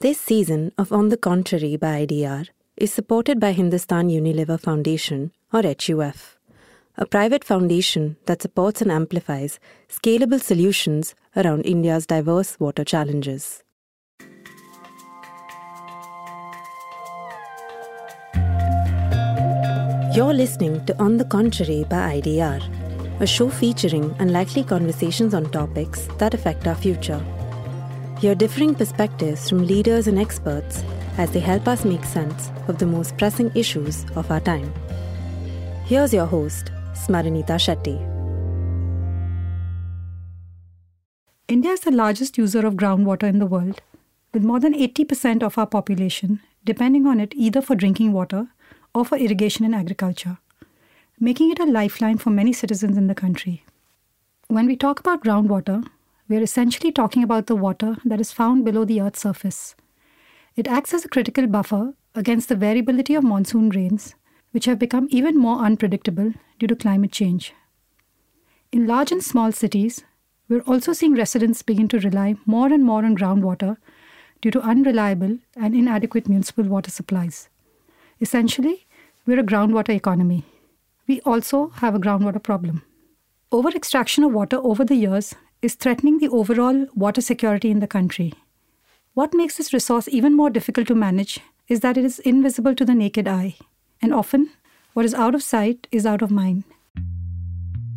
This season of On the Contrary by IDR is supported by Hindustan Unilever Foundation, or HUF, a private foundation that supports and amplifies scalable solutions around India's diverse water challenges. You're listening to On the Contrary by IDR, a show featuring unlikely conversations on topics that affect our future. Hear differing perspectives from leaders and experts as they help us make sense of the most pressing issues of our time. Here's your host, Smarinita Shetty. India is the largest user of groundwater in the world, with more than 80% of our population depending on it either for drinking water or for irrigation and agriculture, making it a lifeline for many citizens in the country. When we talk about groundwater, we are essentially talking about the water that is found below the Earth's surface. It acts as a critical buffer against the variability of monsoon rains, which have become even more unpredictable due to climate change. In large and small cities, we're also seeing residents begin to rely more and more on groundwater due to unreliable and inadequate municipal water supplies. Essentially, we're a groundwater economy. We also have a groundwater problem. Over extraction of water over the years is threatening the overall water security in the country. What makes this resource even more difficult to manage is that it is invisible to the naked eye, and often what is out of sight is out of mind.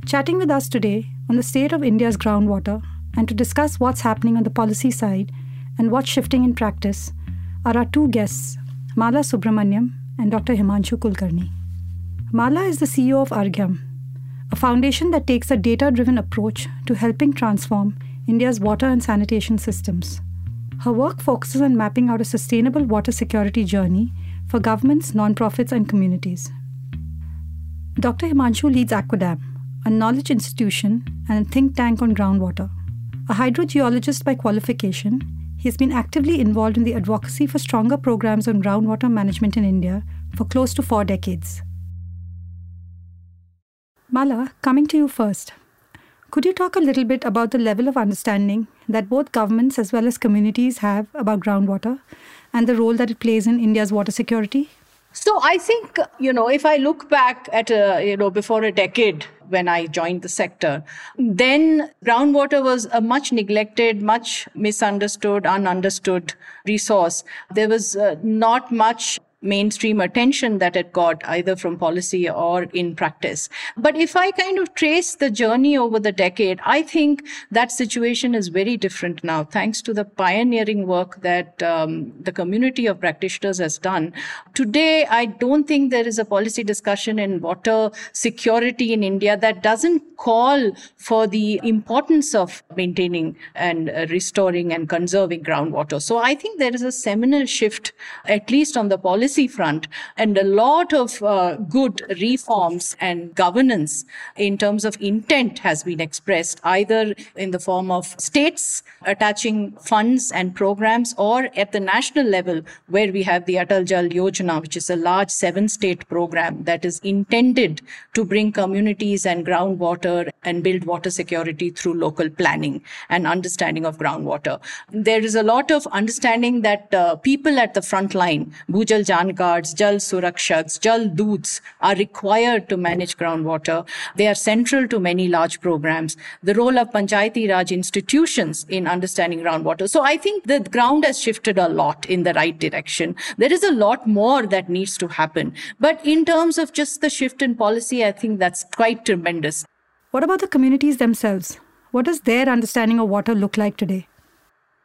Chatting with us today on the state of India's groundwater and to discuss what's happening on the policy side and what's shifting in practice are our two guests, Mala Subramaniam and Dr. Himanshu Kulkarni. Mala is the CEO of Arghyam, a foundation that takes a data driven approach to helping transform India's water and sanitation systems. Her work focuses on mapping out a sustainable water security journey for governments, nonprofits, and communities. Dr. Himanshu leads ACWADAM, a knowledge institution and a think tank on groundwater. A hydrogeologist by qualification, he has been actively involved in the advocacy for stronger programs on groundwater management in India for close to four decades. Mala, coming to you first. Could you talk a little bit about the level of understanding that both governments as well as communities have about groundwater and the role that it plays in India's water security? So I think, you know, if I look back at, a, you know, before a decade when I joined the sector, then groundwater was a much neglected, much misunderstood, ununderstood resource. There was uh, not much mainstream attention that it got either from policy or in practice. But if I kind of trace the journey over the decade, I think that situation is very different now, thanks to the pioneering work that um, the community of practitioners has done. Today, I don't think there is a policy discussion in water security in India that doesn't call for the importance of maintaining and uh, restoring and conserving groundwater. So I think there is a seminal shift, at least on the policy policy front and a lot of uh, good reforms and governance in terms of intent has been expressed either in the form of states attaching funds and programs or at the national level where we have the Atal Jal Yojana, which is a large seven state program that is intended to bring communities and groundwater and build water security through local planning and understanding of groundwater. There is a lot of understanding that uh, people at the front line, Bhujal Jan guards, Jal Surakshaks, Jal Doots are required to manage groundwater. They are central to many large programs. The role of Panchayati Raj institutions in understanding groundwater. So I think the ground has shifted a lot in the right direction. There is a lot more that needs to happen. But in terms of just the shift in policy, I think that's quite tremendous. What about the communities themselves? What does their understanding of water look like today?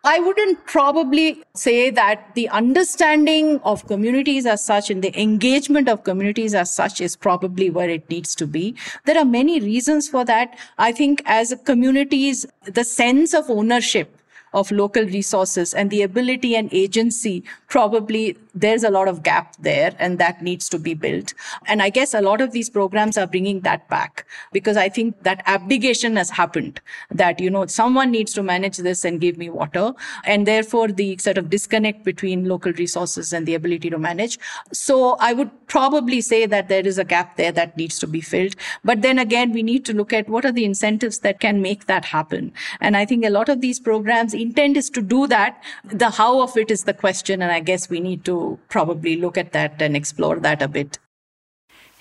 I wouldn't probably say that the understanding of communities as such and the engagement of communities as such is probably where it needs to be. There are many reasons for that. I think as communities, the sense of ownership of local resources and the ability and agency probably there's a lot of gap there and that needs to be built. And I guess a lot of these programs are bringing that back because I think that abdication has happened that, you know, someone needs to manage this and give me water. And therefore the sort of disconnect between local resources and the ability to manage. So I would probably say that there is a gap there that needs to be filled. But then again, we need to look at what are the incentives that can make that happen. And I think a lot of these programs intent is to do that. The how of it is the question. And I guess we need to probably look at that and explore that a bit.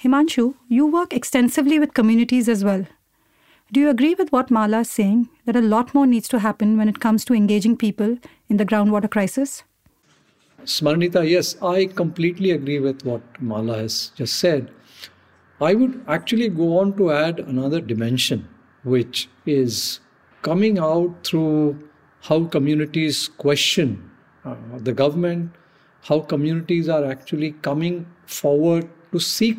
Himanshu, you work extensively with communities as well. Do you agree with what Mala is saying that a lot more needs to happen when it comes to engaging people in the groundwater crisis? Smarinita, yes, I completely agree with what Mala has just said. I would actually go on to add another dimension, which is coming out through how communities question uh, the government, how communities are actually coming forward to seek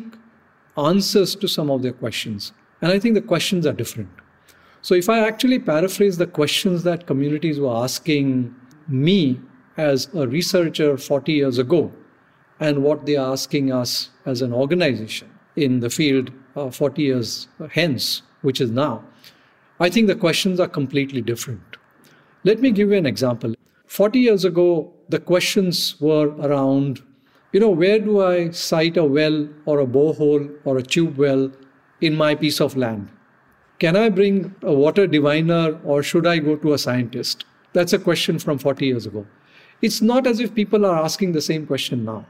answers to some of their questions. And I think the questions are different. So, if I actually paraphrase the questions that communities were asking me as a researcher 40 years ago, and what they are asking us as an organization in the field uh, 40 years hence, which is now, I think the questions are completely different. Let me give you an example. 40 years ago, the questions were around, you know, where do I site a well or a borehole or a tube well in my piece of land? Can I bring a water diviner or should I go to a scientist? That's a question from 40 years ago. It's not as if people are asking the same question now.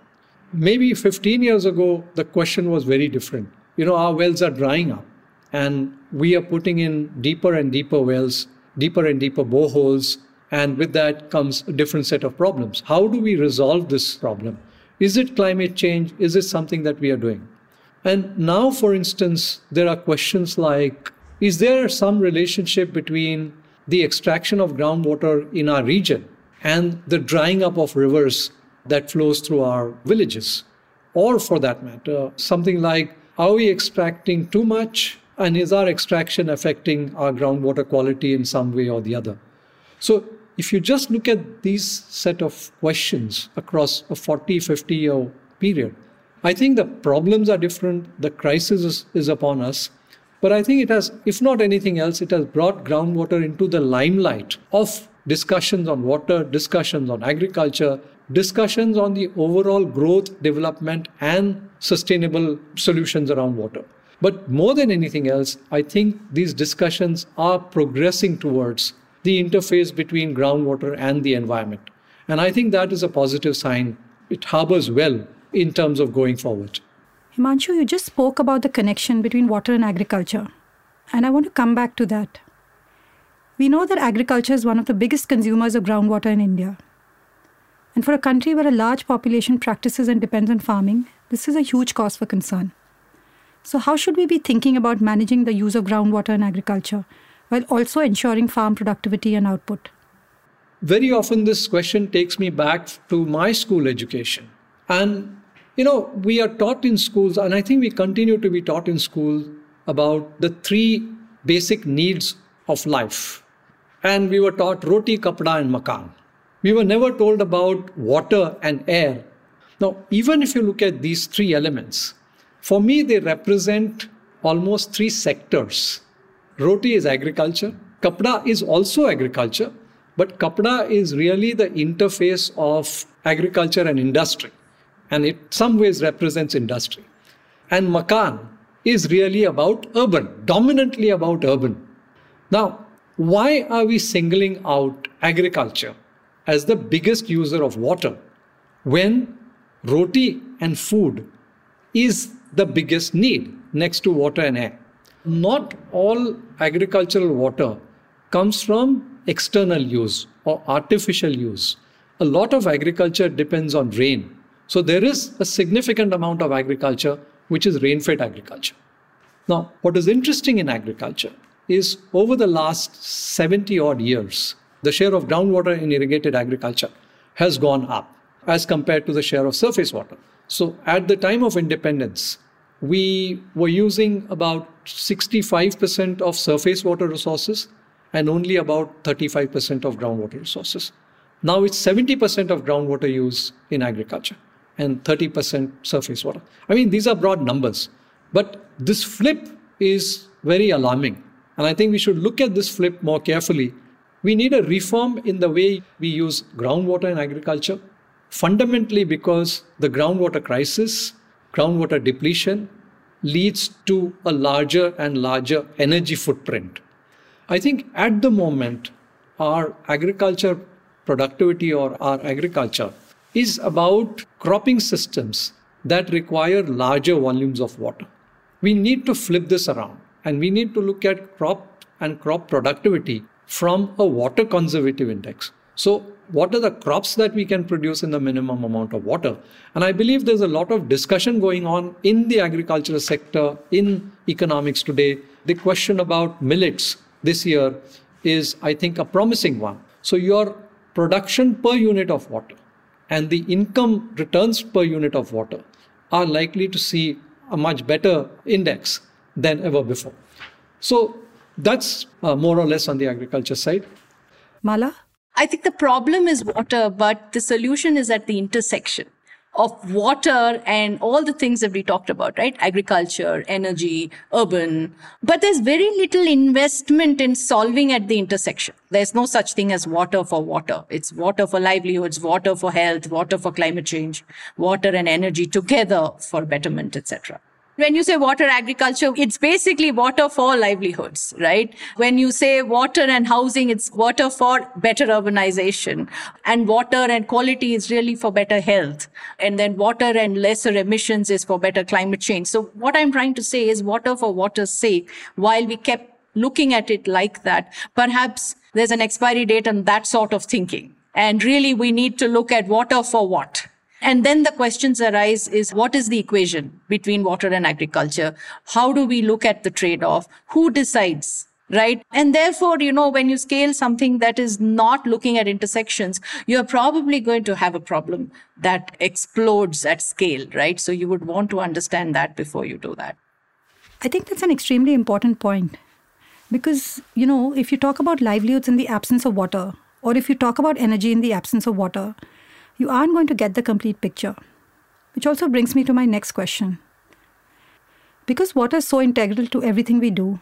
Maybe 15 years ago, the question was very different. You know, our wells are drying up and we are putting in deeper and deeper wells, deeper and deeper boreholes, and with that comes a different set of problems. How do we resolve this problem? Is it climate change? Is it something that we are doing? And now, for instance, there are questions like Is there some relationship between the extraction of groundwater in our region and the drying up of rivers that flows through our villages? Or, for that matter, something like Are we extracting too much? And is our extraction affecting our groundwater quality in some way or the other? So, if you just look at these set of questions across a 40, 50 year period, I think the problems are different, the crisis is, is upon us. But I think it has, if not anything else, it has brought groundwater into the limelight of discussions on water, discussions on agriculture, discussions on the overall growth, development, and sustainable solutions around water. But more than anything else, I think these discussions are progressing towards the interface between groundwater and the environment. And I think that is a positive sign. It harbors well in terms of going forward. Himanshu, you just spoke about the connection between water and agriculture. And I want to come back to that. We know that agriculture is one of the biggest consumers of groundwater in India. And for a country where a large population practices and depends on farming, this is a huge cause for concern. So, how should we be thinking about managing the use of groundwater in agriculture while also ensuring farm productivity and output? Very often, this question takes me back to my school education. And, you know, we are taught in schools, and I think we continue to be taught in school about the three basic needs of life. And we were taught roti, kapda, and makan. We were never told about water and air. Now, even if you look at these three elements, for me, they represent almost three sectors Roti is agriculture. Kapda is also agriculture, but kapda is really the interface of agriculture and industry. And it some ways represents industry. And Makan is really about urban, dominantly about urban. Now, why are we singling out agriculture as the biggest user of water when roti and food is the biggest need next to water and air? Not all agricultural water comes from external use or artificial use. A lot of agriculture depends on rain. So there is a significant amount of agriculture which is rain-fed agriculture. Now, what is interesting in agriculture is over the last 70 odd years, the share of groundwater in irrigated agriculture has gone up as compared to the share of surface water. So at the time of independence, we were using about 65% of surface water resources and only about 35% of groundwater resources. Now it's 70% of groundwater use in agriculture. and 30% surface water. I mean, these are broad numbers. But this flip is very alarming. And I think we should look at this flip more carefully. We need a reform in the way we use groundwater in agriculture, fundamentally because the groundwater crisis, groundwater depletion, leads to a larger and larger energy footprint. I think at the moment, our agriculture productivity or our agriculture is about cropping systems that require larger volumes of water. We need to flip this around and we need to look at crop and crop productivity from a water conservative index. So, what are the crops that we can produce in the minimum amount of water? And I believe there's a lot of discussion going on in the agricultural sector, in economics today. The question about millets this year is, I think, a promising one. So, your production per unit of water and the income returns per unit of water are likely to see a much better index than ever before. So that's uh, more or less on the agriculture side. Mala? I think the problem is water, but the solution is at the intersection of water and all the things that we talked about, right? Agriculture, energy, urban. But there's very little investment in solving at the intersection. There's no such thing as water for water. It's water for livelihoods, water for health, water for climate change, water and energy together for betterment, etc. When you say water agriculture, it's basically water for livelihoods, right? When you say water and housing, it's water for better urbanization. And water and quality is really for better health. And then water and lesser emissions is for better climate change. So what I'm trying to say is water for water's sake, while we kept looking at it like that, perhaps there's an expiry date on that sort of thinking. And really, we need to look at water for what? And then the questions arise is what is the equation between water and agriculture? How do we look at the trade off? Who decides? Right. And therefore, you know, when you scale something that is not looking at intersections, you're probably going to have a problem that explodes at scale. Right. So you would want to understand that before you do that. I think that's an extremely important point because, you know, if you talk about livelihoods in the absence of water, or if you talk about energy in the absence of water, you aren't going to get the complete picture. Which also brings me to my next question. Because water is so integral to everything we do,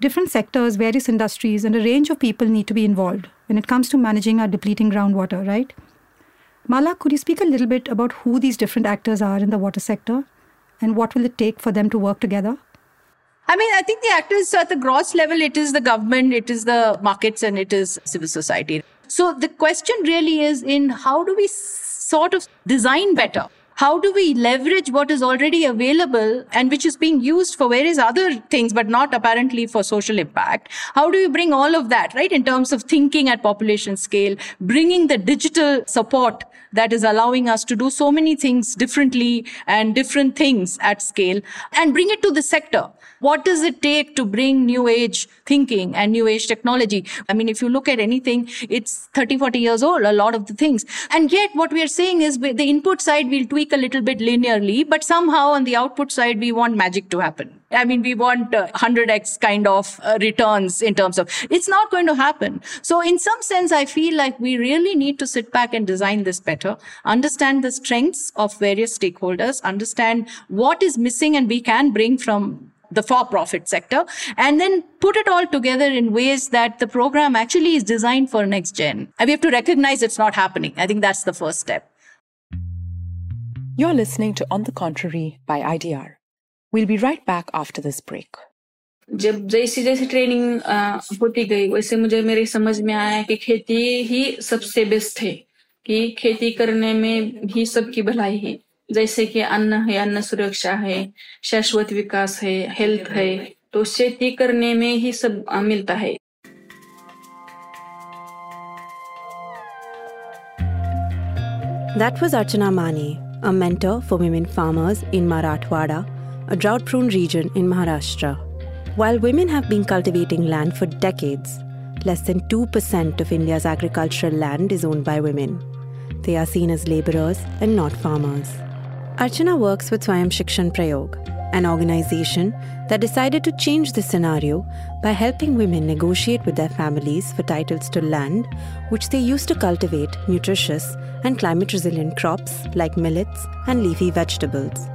different sectors, various industries, and a range of people need to be involved when it comes to managing our depleting groundwater, right? Mala, could you speak a little bit about who these different actors are in the water sector and what will it take for them to work together? I mean, I think the actors at the gross level, it is the government, it is the markets, and it is civil society. So the question really is in how do we sort of design better? How do we leverage what is already available and which is being used for various other things, but not apparently for social impact? How do you bring all of that, right, in terms of thinking at population scale, bringing the digital support that is allowing us to do so many things differently and different things at scale and bring it to the sector? What does it take to bring new age thinking and new age technology? I mean, if you look at anything, it's 30, 40 years old, a lot of the things. And yet what we are saying is the input side we'll tweak a little bit linearly, but somehow on the output side, we want magic to happen. I mean, we want uh, 100x kind of uh, returns in terms of it's not going to happen. So in some sense, I feel like we really need to sit back and design this better, understand the strengths of various stakeholders, understand what is missing and we can bring from the for-profit sector and then put it all together in ways that the program actually is designed for next gen. And we have to recognize it's not happening. I think that's the first step. You're listening to On the Contrary by IDR. We'll be right back after this break. जब जैसी जैसी training होती गई वैसे मुझे मेरे समझ में आया कि खेती ही सबसे बेस्ट है कि खेती करने में भी सबकी भलाई है जैसे कि अन्न है अन्न सुरक्षा है शाश्वत विकास है हेल्थ है तो खेती करने में ही सब मिलता है That was Archana Mane, a mentor for women farmers in Marathwada, a drought prone region in Maharashtra. While women have been cultivating land for decades, less than 2% of India's agricultural land is owned by women. They are seen as laborers and not farmers. Archana works with Swayam Shikshan Prayog, an organization that decided to change the scenario by helping women negotiate with their families for titles to land, which they used to cultivate nutritious and climate resilient crops like millets and leafy vegetables.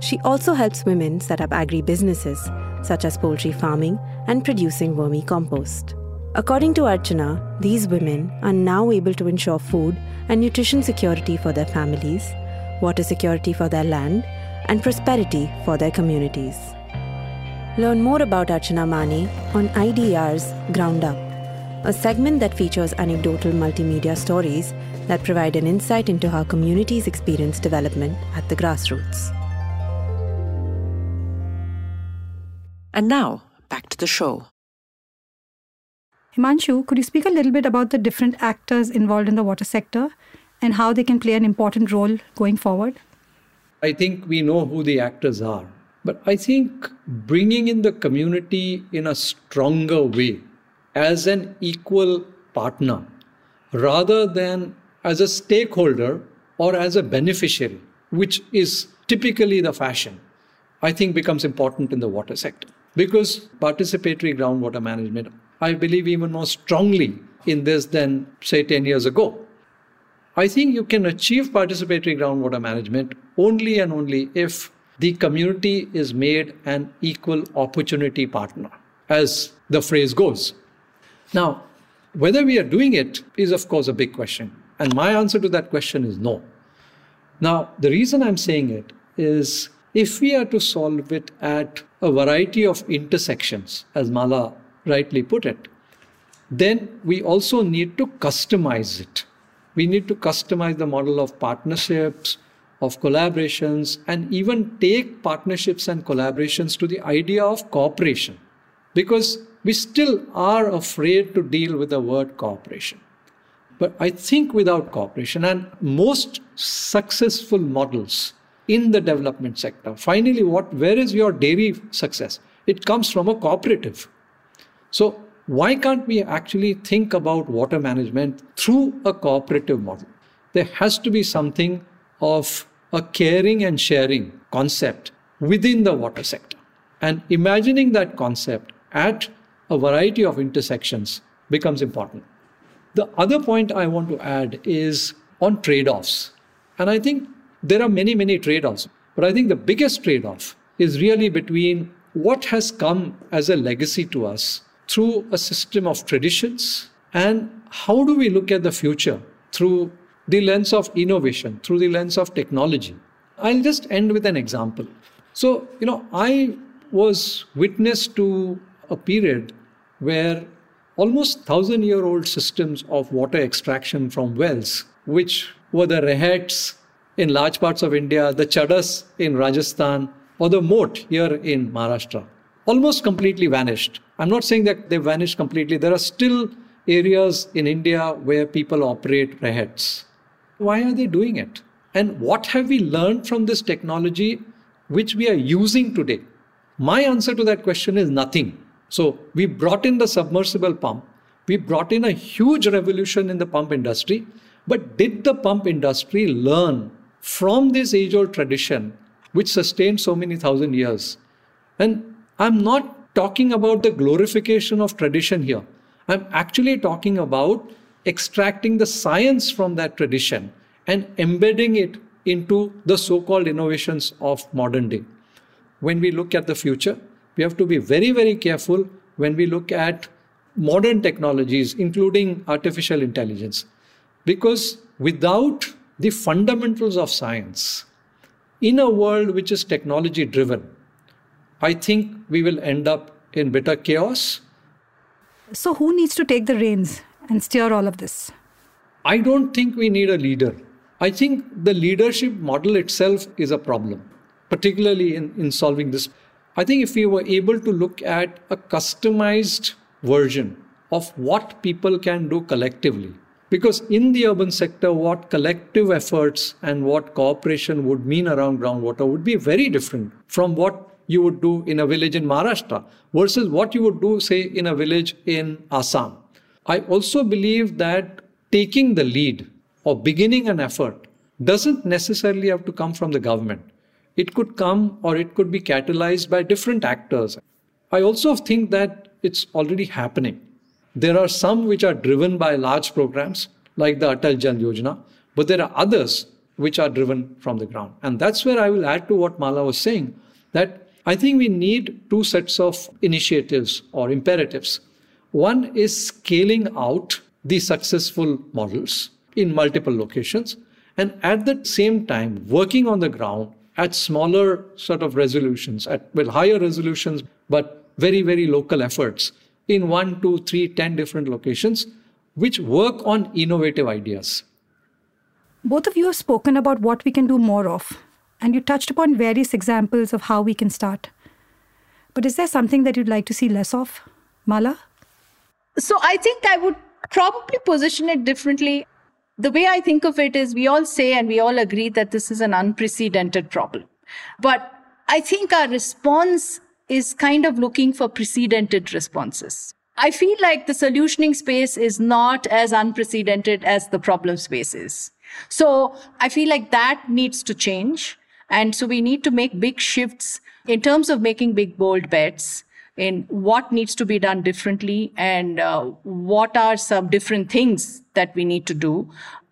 She also helps women set up agri businesses, such as poultry farming and producing vermicompost. According to Archana, these women are now able to ensure food and nutrition security for their families, water security for their land, and prosperity for their communities. Learn more about Archana Mane on IDR's Ground Up, a segment that features anecdotal multimedia stories that provide an insight into how communities experience development at the grassroots. And now, back to the show. Himanshu, could you speak a little bit about the different actors involved in the water sector and how they can play an important role going forward? I think we know who the actors are. But I think bringing in the community in a stronger way as an equal partner rather than as a stakeholder or as a beneficiary, which is typically the fashion, I think becomes important in the water sector. Because participatory groundwater management, I believe even more strongly in this than, say, 10 years ago. I think you can achieve participatory groundwater management only and only if the community is made an equal opportunity partner, as the phrase goes. Now, whether we are doing it is, of course, a big question. And my answer to that question is no. Now, the reason I'm saying it is if we are to solve it at a variety of intersections, as Mala rightly put it, then we also need to customize it we need to customize the model of partnerships, of collaborations, and even take partnerships and collaborations to the idea of cooperation. Because we still are afraid to deal with the word cooperation. But I think without cooperation and most successful models in the development sector, finally, what where is your dairy success? It comes from a cooperative. So why can't we actually think about water management through a cooperative model? There has to be something of a caring and sharing concept within the water sector. And imagining that concept at a variety of intersections becomes important. The other point I want to add is on trade offs. And I think there are many, many trade offs. But I think the biggest trade off is really between what has come as a legacy to us through a system of traditions and how do we look at the future through the lens of innovation, through the lens of technology. I'll just end with an example. So, you know, I was witness to a period where almost thousand year old systems of water extraction from wells, which were the rehats in large parts of India, the Chadas in Rajasthan, or the moat here in Maharashtra, almost completely vanished. I'm not saying that they vanished completely. There are still areas in India where people operate Rahets. Why are they doing it? And what have we learned from this technology which we are using today? My answer to that question is nothing. So we brought in the submersible pump. We brought in a huge revolution in the pump industry. But did the pump industry learn from this age old tradition which sustained so many thousand years? And I'm not talking about the glorification of tradition here. I'm actually talking about extracting the science from that tradition and embedding it into the so called innovations of modern day. When we look at the future, we have to be very, very careful when we look at modern technologies, including artificial intelligence. Because without the fundamentals of science, in a world which is technology driven, I think we will end up in bitter chaos. So, who needs to take the reins and steer all of this? I don't think we need a leader. I think the leadership model itself is a problem, particularly in, in solving this. I think if we were able to look at a customized version of what people can do collectively, because in the urban sector, what collective efforts and what cooperation would mean around groundwater would be very different from what you would do in a village in Maharashtra versus what you would do, say, in a village in Assam. I also believe that taking the lead or beginning an effort doesn't necessarily have to come from the government. it could come or it could be catalyzed by different actors. I also think that it's already happening. There are some which are driven by large programs like the Atal Jal Yojana, but there are others which are driven from the ground. And that's where I will add to what Mala was saying that I think we need two sets of initiatives or imperatives. One is scaling out the successful models in multiple locations and at the same time working on the ground at smaller sort of resolutions, at well, higher resolutions, but very, very local efforts in one, two, three, ten different locations, which work on innovative ideas. Both of you have spoken about what we can do more of, and you touched upon various examples of how we can start. But is there something that you'd like to see less of? Mala? So I think I would probably position it differently. The way I think of it is we all say and we all agree that this is an unprecedented problem. But I think our response is kind of looking for precedented responses. I feel like the solutioning space is not as unprecedented as the problem space is. So I feel like that needs to change. And so we need to make big shifts in terms of making big, bold bets in what needs to be done differently and uh, what are some different things that we need to do,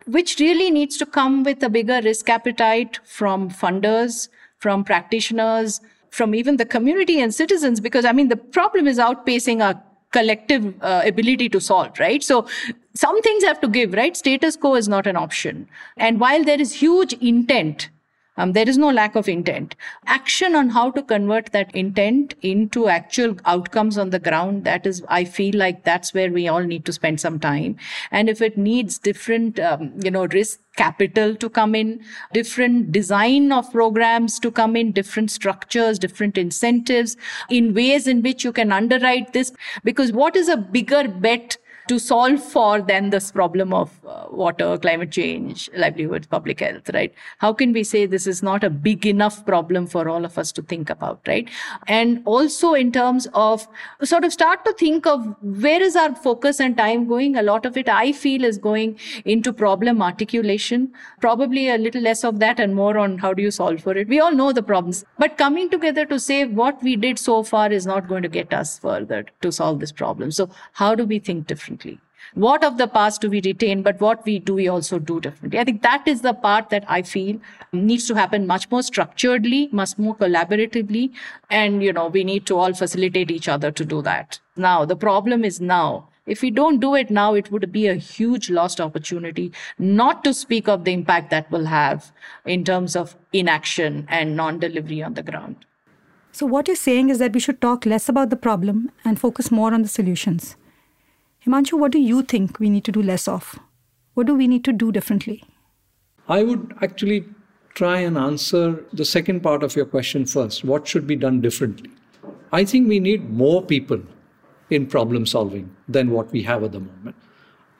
which really needs to come with a bigger risk appetite from funders, from practitioners, from even the community and citizens, because I mean, the problem is outpacing our collective uh, ability to solve, right? So some things have to give, right? Status quo is not an option. And while there is huge intent um, there is no lack of intent. Action on how to convert that intent into actual outcomes on the ground. That is, I feel like that's where we all need to spend some time. And if it needs different, um, you know, risk capital to come in, different design of programs to come in, different structures, different incentives in ways in which you can underwrite this. Because what is a bigger bet to solve for then this problem of uh, water, climate change, livelihoods, public health, right? How can we say this is not a big enough problem for all of us to think about, right? And also in terms of sort of start to think of where is our focus and time going? A lot of it I feel is going into problem articulation, probably a little less of that and more on how do you solve for it. We all know the problems, but coming together to say what we did so far is not going to get us further to solve this problem. So how do we think differently? Differently. What of the past do we retain, but what we do, we also do differently. I think that is the part that I feel needs to happen much more structuredly, much more collaboratively. And, you know, we need to all facilitate each other to do that. Now, the problem is now. If we don't do it now, it would be a huge lost opportunity, not to speak of the impact that will have in terms of inaction and non delivery on the ground. So, what you're saying is that we should talk less about the problem and focus more on the solutions. Himanshu, what do you think we need to do less of? What do we need to do differently? I would actually try and answer the second part of your question first. What should be done differently? I think we need more people in problem solving than what we have at the moment.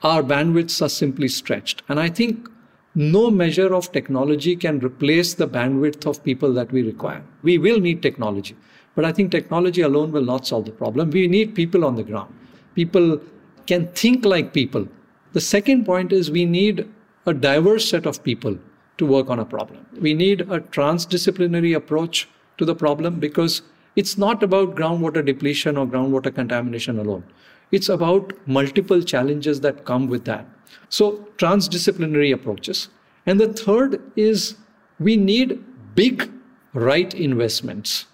Our bandwidths are simply stretched. And I think no measure of technology can replace the bandwidth of people that we require. We will need technology, but I think technology alone will not solve the problem. We need people on the ground, people can think like people. The second point is we need a diverse set of people to work on a problem. We need a transdisciplinary approach to the problem because it's not about groundwater depletion or groundwater contamination alone. It's about multiple challenges that come with that. So, transdisciplinary approaches. And the third is we need big right investments.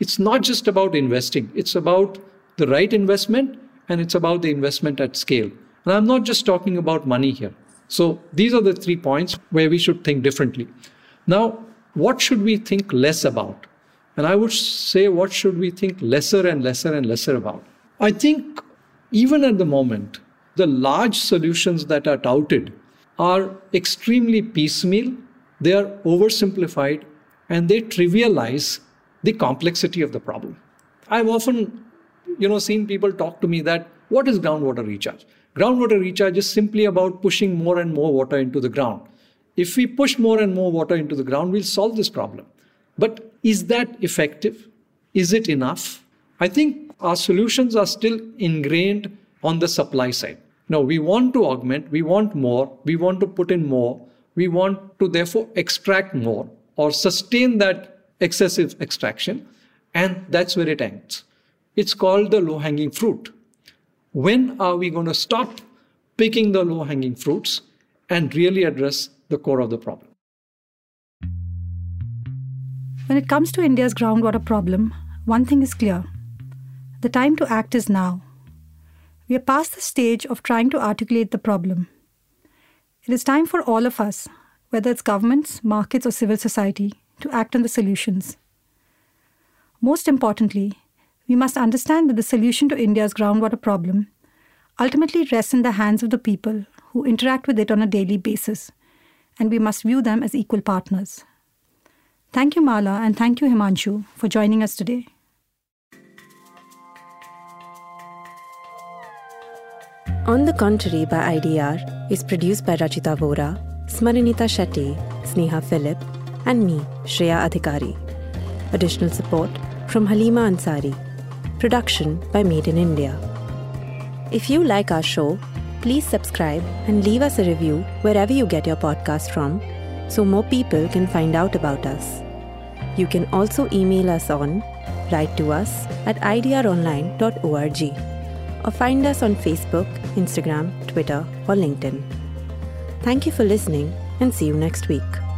It's not just about investing, it's about the right investment and it's about the investment at scale. And I'm not just talking about money here. So these are the three points where we should think differently. Now, what should we think less about? And I would say, what should we think lesser and lesser and lesser about? I think even at the moment, the large solutions that are touted are extremely piecemeal, they are oversimplified, and they trivialize the complexity of the problem. I've often you know, seen people talk to me that what is groundwater recharge? Groundwater recharge is simply about pushing more and more water into the ground. If we push more and more water into the ground, we'll solve this problem. But is that effective? Is it enough? I think our solutions are still ingrained on the supply side. No, we want to augment, we want more, we want to put in more, we want to therefore extract more or sustain that excessive extraction, and that's where it ends. It's called the low hanging fruit. When are we going to stop picking the low hanging fruits and really address the core of the problem? When it comes to India's groundwater problem, one thing is clear the time to act is now. We are past the stage of trying to articulate the problem. It is time for all of us, whether it's governments, markets, or civil society, to act on the solutions. Most importantly, we must understand that the solution to India's groundwater problem ultimately rests in the hands of the people who interact with it on a daily basis, and we must view them as equal partners. Thank you, Mala, and thank you, Himanshu, for joining us today. On the Contrary by IDR is produced by Rachita Vora, Smarinita Shetty, Sneha Philip, and me, Shreya Adhikari. Additional support from Halima Ansari. Production by Maed in India. If you like our show, please subscribe and leave us a review wherever you get your podcast from so more people can find out about us. You can also email us on write to us at idronline.org or find us on Facebook, Instagram, Twitter, or LinkedIn. Thank you for listening and see you next week.